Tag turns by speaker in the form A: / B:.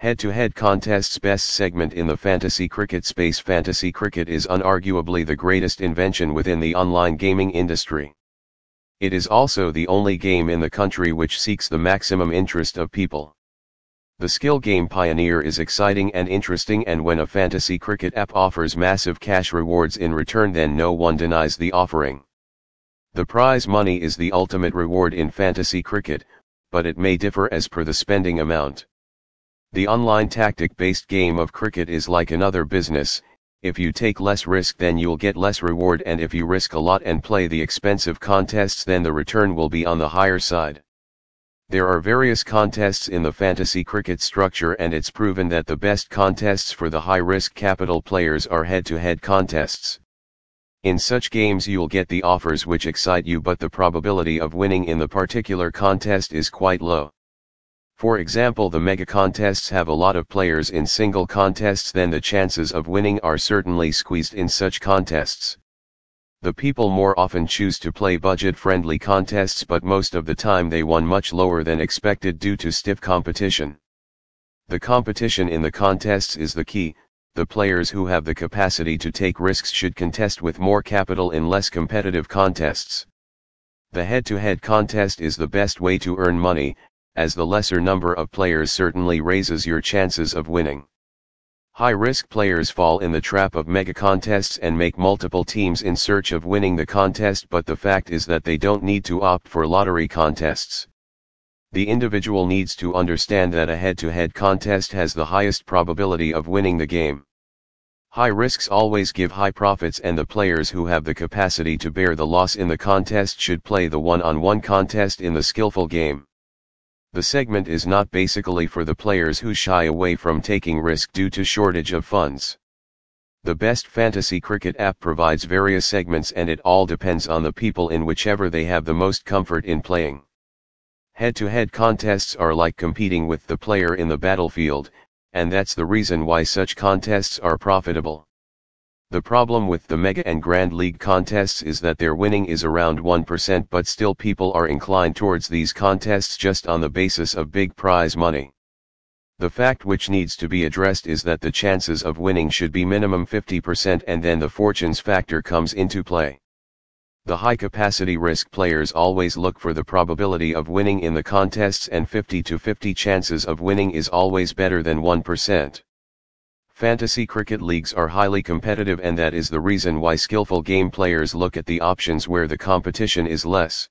A: Head-to-head contests best segment in the fantasy cricket space Fantasy cricket is unarguably the greatest invention within the online gaming industry. It is also the only game in the country which seeks the maximum interest of people. The skill game Pioneer is exciting and interesting and when a fantasy cricket app offers massive cash rewards in return then no one denies the offering. The prize money is the ultimate reward in fantasy cricket, but it may differ as per the spending amount. The online tactic-based game of cricket is like another business, if you take less risk then you'll get less reward and if you risk a lot and play the expensive contests then the return will be on the higher side. There are various contests in the fantasy cricket structure and it's proven that the best contests for the high-risk capital players are head-to-head contests. In such games you'll get the offers which excite you but the probability of winning in the particular contest is quite low. For example the mega contests have a lot of players in single contests then the chances of winning are certainly squeezed in such contests. The people more often choose to play budget-friendly contests but most of the time they won much lower than expected due to stiff competition. The competition in the contests is the key, the players who have the capacity to take risks should contest with more capital in less competitive contests. The head-to-head -head contest is the best way to earn money, as the lesser number of players certainly raises your chances of winning. High-risk players fall in the trap of mega contests and make multiple teams in search of winning the contest but the fact is that they don't need to opt for lottery contests. The individual needs to understand that a head-to-head contest has the highest probability of winning the game. High risks always give high profits and the players who have the capacity to bear the loss in the contest should play the one-on-one -on -one contest in the skillful game. The segment is not basically for the players who shy away from taking risk due to shortage of funds. The best fantasy cricket app provides various segments and it all depends on the people in whichever they have the most comfort in playing. Head-to-head contests are like competing with the player in the battlefield, and that's the reason why such contests are profitable. The problem with the Mega and Grand League contests is that their winning is around 1% but still people are inclined towards these contests just on the basis of big prize money. The fact which needs to be addressed is that the chances of winning should be minimum 50% and then the fortunes factor comes into play. The high capacity risk players always look for the probability of winning in the contests and 50 to 50 chances of winning is always better than 1%. Fantasy cricket leagues are highly competitive and that is the reason why skillful game players look at the options where the competition is less.